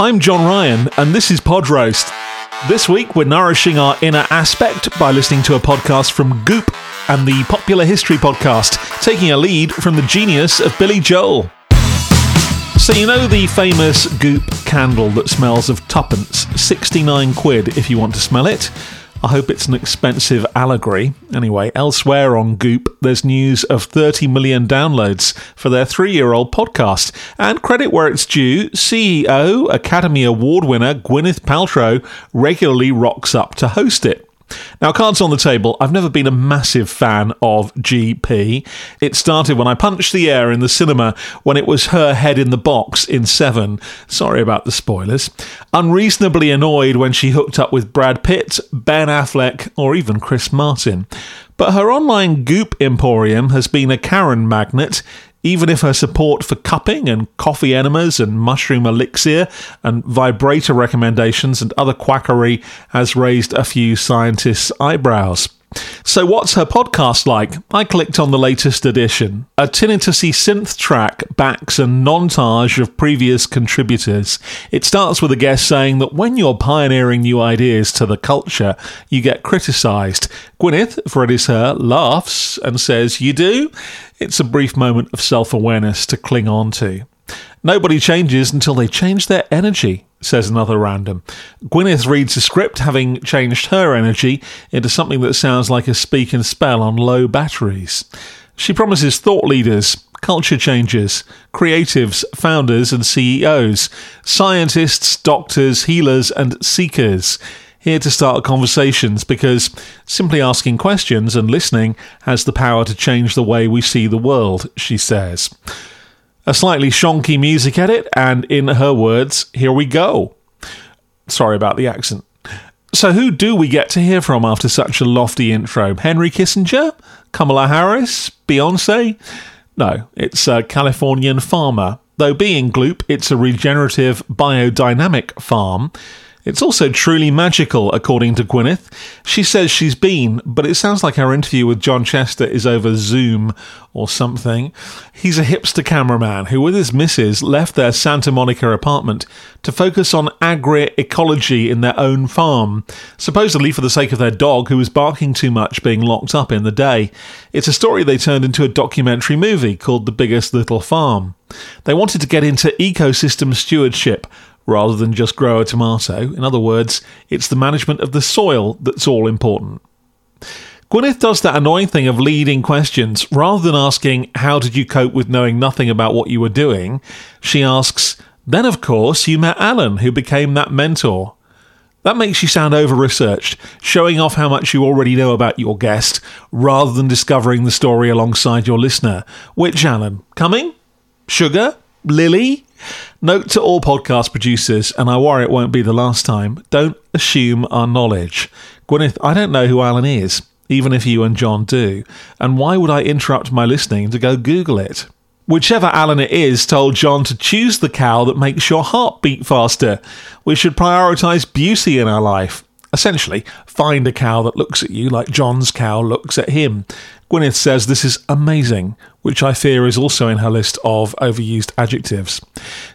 I'm John Ryan, and this is Pod Roast. This week, we're nourishing our inner aspect by listening to a podcast from Goop and the Popular History Podcast, taking a lead from the genius of Billy Joel. So, you know the famous Goop candle that smells of tuppence, 69 quid if you want to smell it? I hope it's an expensive allegory. Anyway, elsewhere on Goop, there's news of 30 million downloads for their three year old podcast. And credit where it's due, CEO, Academy Award winner Gwyneth Paltrow regularly rocks up to host it. Now, cards on the table, I've never been a massive fan of GP. It started when I punched the air in the cinema when it was her head in the box in Seven. Sorry about the spoilers. Unreasonably annoyed when she hooked up with Brad Pitt, Ben Affleck, or even Chris Martin. But her online goop emporium has been a Karen magnet even if her support for cupping and coffee enemas and mushroom elixir and vibrator recommendations and other quackery has raised a few scientists' eyebrows. So, what's her podcast like? I clicked on the latest edition. A tinnitusy synth track backs a montage of previous contributors. It starts with a guest saying that when you're pioneering new ideas to the culture, you get criticised. Gwyneth, for it is her, laughs and says, You do? It's a brief moment of self awareness to cling on to. Nobody changes until they change their energy, says another random. Gwyneth reads the script, having changed her energy into something that sounds like a speak and spell on low batteries. She promises thought leaders, culture changers, creatives, founders, and CEOs, scientists, doctors, healers, and seekers here to start conversations because simply asking questions and listening has the power to change the way we see the world, she says a slightly shonky music edit, and in her words, here we go. Sorry about the accent. So, who do we get to hear from after such a lofty intro? Henry Kissinger? Kamala Harris? Beyonce? No, it's a Californian farmer. Though being Gloop, it's a regenerative biodynamic farm it's also truly magical, according to Gwyneth. She says she's been, but it sounds like our interview with John Chester is over Zoom or something. He's a hipster cameraman who, with his missus, left their Santa Monica apartment to focus on agri-ecology in their own farm, supposedly for the sake of their dog who was barking too much being locked up in the day. It's a story they turned into a documentary movie called The Biggest Little Farm. They wanted to get into ecosystem stewardship rather than just grow a tomato. In other words, it's the management of the soil that's all important. Gwyneth does that annoying thing of leading questions. Rather than asking, How did you cope with knowing nothing about what you were doing? she asks, Then, of course, you met Alan, who became that mentor. That makes you sound over researched, showing off how much you already know about your guest, rather than discovering the story alongside your listener. Which Alan? Cumming? Sugar? Lily? Note to all podcast producers, and I worry it won't be the last time don't assume our knowledge. Gwyneth, I don't know who Alan is, even if you and John do, and why would I interrupt my listening to go Google it? Whichever Alan it is told John to choose the cow that makes your heart beat faster. We should prioritise beauty in our life. Essentially, find a cow that looks at you like John's cow looks at him. Gwyneth says this is amazing, which I fear is also in her list of overused adjectives.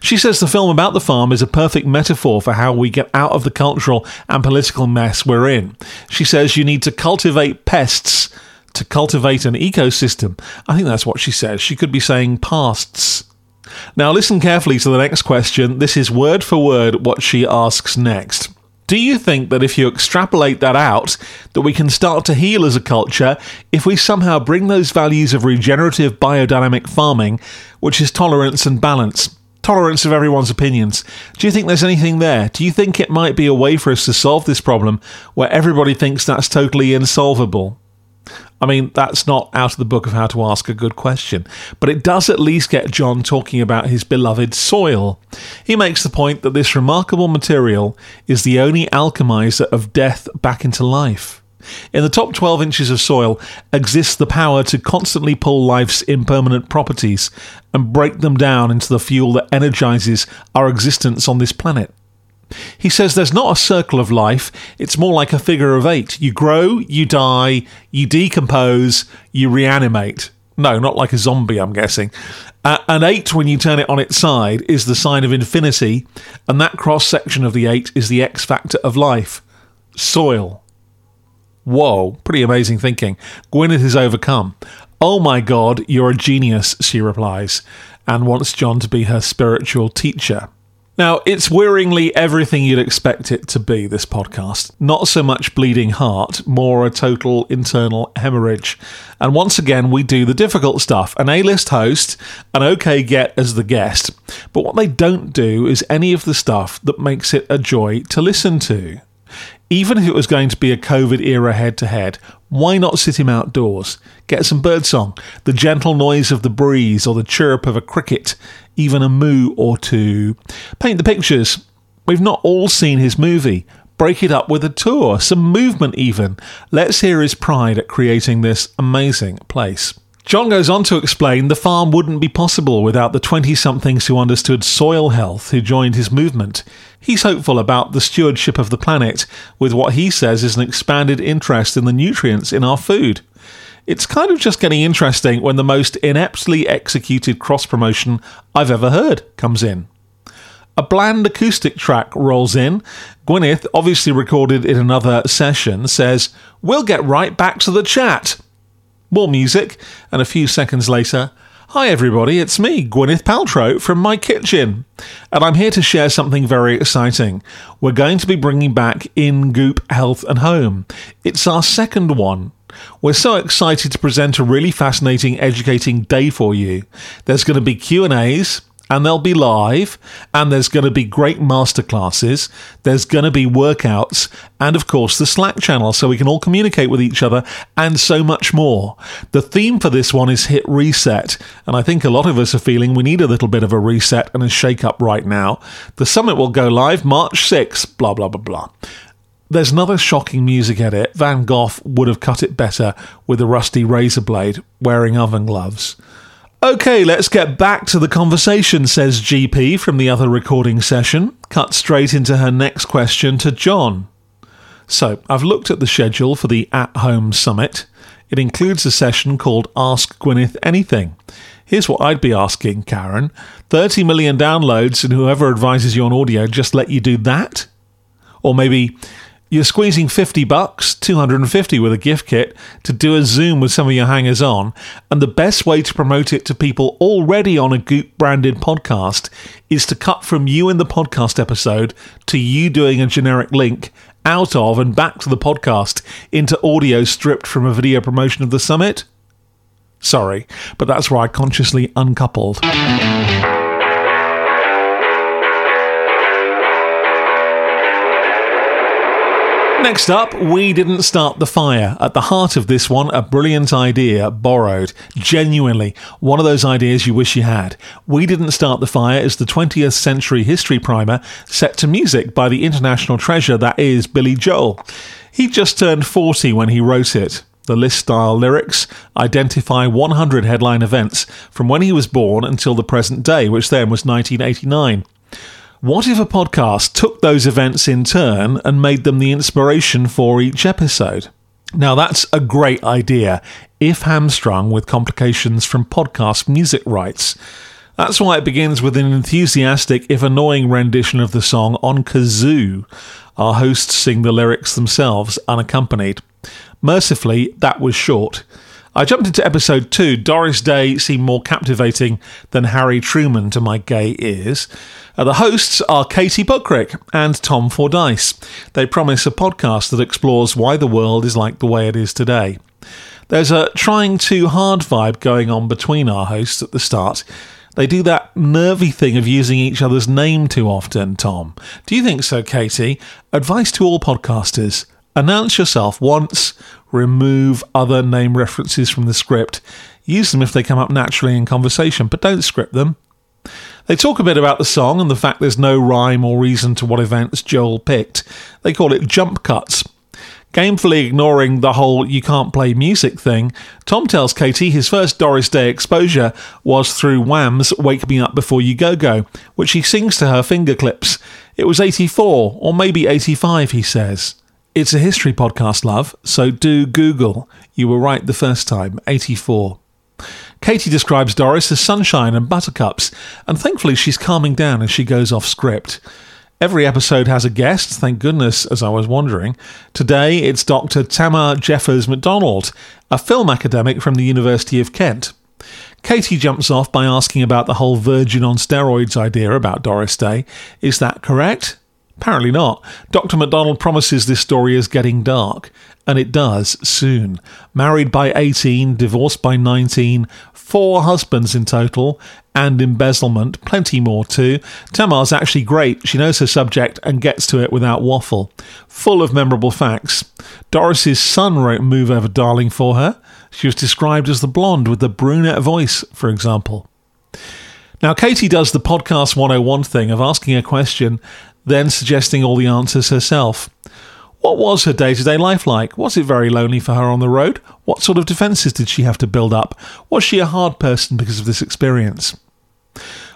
She says the film about the farm is a perfect metaphor for how we get out of the cultural and political mess we're in. She says you need to cultivate pests to cultivate an ecosystem. I think that's what she says. She could be saying pasts. Now, listen carefully to the next question. This is word for word what she asks next. Do you think that if you extrapolate that out, that we can start to heal as a culture if we somehow bring those values of regenerative biodynamic farming, which is tolerance and balance, tolerance of everyone's opinions? Do you think there's anything there? Do you think it might be a way for us to solve this problem where everybody thinks that's totally insolvable? I mean, that's not out of the book of how to ask a good question, but it does at least get John talking about his beloved soil. He makes the point that this remarkable material is the only alchemizer of death back into life. In the top 12 inches of soil exists the power to constantly pull life's impermanent properties and break them down into the fuel that energizes our existence on this planet. He says there's not a circle of life, it's more like a figure of eight. You grow, you die, you decompose, you reanimate. No, not like a zombie, I'm guessing. Uh, an 8, when you turn it on its side, is the sign of infinity, and that cross section of the 8 is the X factor of life soil. Whoa, pretty amazing thinking. Gwyneth is overcome. Oh my god, you're a genius, she replies, and wants John to be her spiritual teacher. Now, it's worryingly everything you'd expect it to be, this podcast. Not so much bleeding heart, more a total internal hemorrhage. And once again, we do the difficult stuff an A list host, an OK get as the guest. But what they don't do is any of the stuff that makes it a joy to listen to. Even if it was going to be a COVID era head to head, why not sit him outdoors? Get some birdsong, the gentle noise of the breeze or the chirp of a cricket, even a moo or two. Paint the pictures. We've not all seen his movie. Break it up with a tour, some movement even. Let's hear his pride at creating this amazing place. John goes on to explain the farm wouldn't be possible without the 20 somethings who understood soil health who joined his movement. He's hopeful about the stewardship of the planet, with what he says is an expanded interest in the nutrients in our food. It's kind of just getting interesting when the most ineptly executed cross promotion I've ever heard comes in. A bland acoustic track rolls in. Gwyneth, obviously recorded in another session, says, We'll get right back to the chat. More music, and a few seconds later, Hi everybody, it's me, Gwyneth Paltrow from my kitchen, and I'm here to share something very exciting. We're going to be bringing back In Goop Health and Home. It's our second one. We're so excited to present a really fascinating, educating day for you. There's going to be Q&As, and they'll be live, and there's going to be great masterclasses, there's going to be workouts, and of course the Slack channel so we can all communicate with each other, and so much more. The theme for this one is Hit Reset, and I think a lot of us are feeling we need a little bit of a reset and a shake up right now. The summit will go live March 6th, blah, blah, blah, blah. There's another shocking music edit. Van Gogh would have cut it better with a rusty razor blade, wearing oven gloves. Okay, let's get back to the conversation, says GP from the other recording session. Cut straight into her next question to John. So, I've looked at the schedule for the At Home Summit. It includes a session called Ask Gwyneth Anything. Here's what I'd be asking, Karen 30 million downloads, and whoever advises you on audio just let you do that? Or maybe you're squeezing 50 bucks, 250 with a gift kit to do a Zoom with some of your hangers on, and the best way to promote it to people already on a Goop branded podcast is to cut from you in the podcast episode to you doing a generic link out of and back to the podcast into audio stripped from a video promotion of the summit? Sorry, but that's where I consciously uncoupled. Next up, we didn't start the fire. At the heart of this one, a brilliant idea borrowed. Genuinely, one of those ideas you wish you had. We Didn't Start the Fire is the 20th century history primer set to music by the international treasure that is Billy Joel. He just turned 40 when he wrote it. The list style lyrics identify 100 headline events from when he was born until the present day, which then was 1989. What if a podcast took those events in turn and made them the inspiration for each episode? Now, that's a great idea if hamstrung with complications from podcast music rights. That's why it begins with an enthusiastic, if annoying, rendition of the song on kazoo. Our hosts sing the lyrics themselves, unaccompanied. Mercifully, that was short. I jumped into episode two. Doris Day seemed more captivating than Harry Truman to my gay ears. Uh, the hosts are Katie Puckrik and Tom Fordyce. They promise a podcast that explores why the world is like the way it is today. There's a trying too hard vibe going on between our hosts at the start. They do that nervy thing of using each other's name too often, Tom. Do you think so, Katie? Advice to all podcasters Announce yourself once, remove other name references from the script. Use them if they come up naturally in conversation, but don't script them. They talk a bit about the song and the fact there's no rhyme or reason to what events Joel picked. They call it jump cuts. Gamefully ignoring the whole you can't play music thing, Tom tells Katie his first Doris Day exposure was through Wham's Wake Me Up Before You Go Go, which he sings to her finger clips. It was 84, or maybe 85, he says. It's a history podcast, love, so do Google. You were right the first time, 84. Katie describes Doris as sunshine and buttercups, and thankfully she's calming down as she goes off script. Every episode has a guest, thank goodness, as I was wondering. Today it's Dr. Tamar Jeffers McDonald, a film academic from the University of Kent. Katie jumps off by asking about the whole virgin on steroids idea about Doris Day. Is that correct? Apparently not. Dr. McDonald promises this story is getting dark, and it does soon. Married by 18, divorced by 19, four husbands in total, and embezzlement, plenty more too. Tamar's actually great. She knows her subject and gets to it without waffle. Full of memorable facts. Doris's son wrote Move Over Darling for her. She was described as the blonde with the brunette voice, for example. Now, Katie does the podcast 101 thing of asking a question, then suggesting all the answers herself. What was her day to day life like? Was it very lonely for her on the road? What sort of defences did she have to build up? Was she a hard person because of this experience?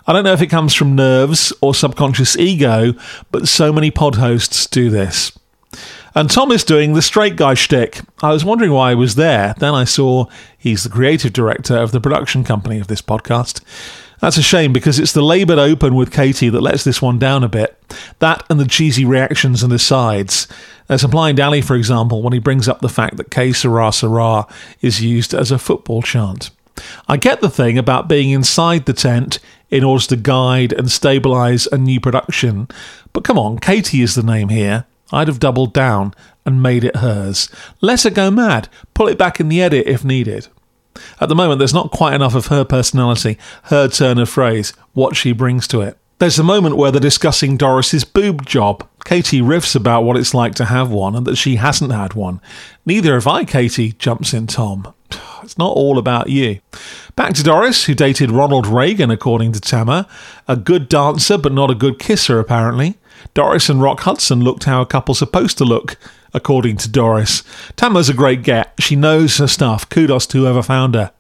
I don't know if it comes from nerves or subconscious ego, but so many pod hosts do this. And Tom is doing the straight guy shtick. I was wondering why he was there. Then I saw he's the creative director of the production company of this podcast. That's a shame because it's the laboured open with Katie that lets this one down a bit. That and the cheesy reactions and asides. There's a blind alley, for example, when he brings up the fact that Que Sera Sera is used as a football chant. I get the thing about being inside the tent in order to guide and stabilise a new production, but come on, Katie is the name here. I'd have doubled down and made it hers. Let her go mad, pull it back in the edit if needed. At the moment, there's not quite enough of her personality, her turn of phrase, what she brings to it. There's a moment where they're discussing Doris's boob job. Katie riffs about what it's like to have one and that she hasn't had one. Neither have I, Katie, jumps in Tom. It's not all about you. Back to Doris, who dated Ronald Reagan, according to Tamar. A good dancer, but not a good kisser, apparently. Doris and Rock Hudson looked how a couple's supposed to look according to Doris. Tamar's a great get. She knows her stuff. Kudos to whoever found her.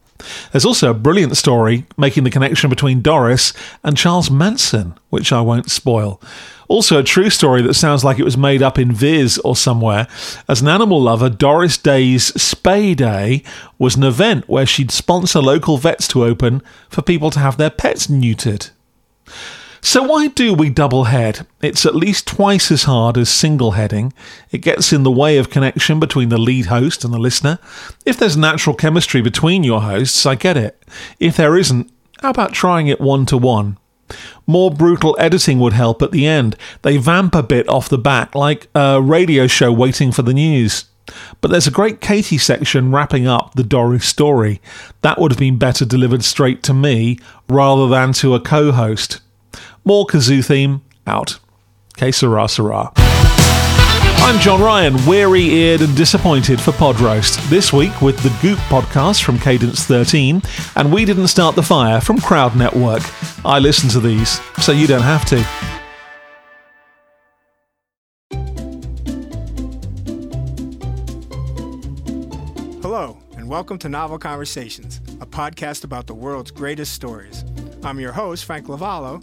There's also a brilliant story making the connection between Doris and Charles Manson, which I won't spoil. Also, a true story that sounds like it was made up in Viz or somewhere. As an animal lover, Doris Day's Spay Day was an event where she'd sponsor local vets to open for people to have their pets neutered. So, why do we double head? It's at least twice as hard as single heading. It gets in the way of connection between the lead host and the listener. If there's natural chemistry between your hosts, I get it. If there isn't, how about trying it one to one? More brutal editing would help at the end. They vamp a bit off the back, like a radio show waiting for the news. But there's a great Katie section wrapping up the Doris story. That would have been better delivered straight to me rather than to a co host. More kazoo theme out. Que sera, sera. I'm John Ryan, weary eared and disappointed for Pod Roast. This week with the Goop podcast from Cadence 13 and We Didn't Start the Fire from Crowd Network. I listen to these, so you don't have to. Hello, and welcome to Novel Conversations, a podcast about the world's greatest stories. I'm your host, Frank Lavallo,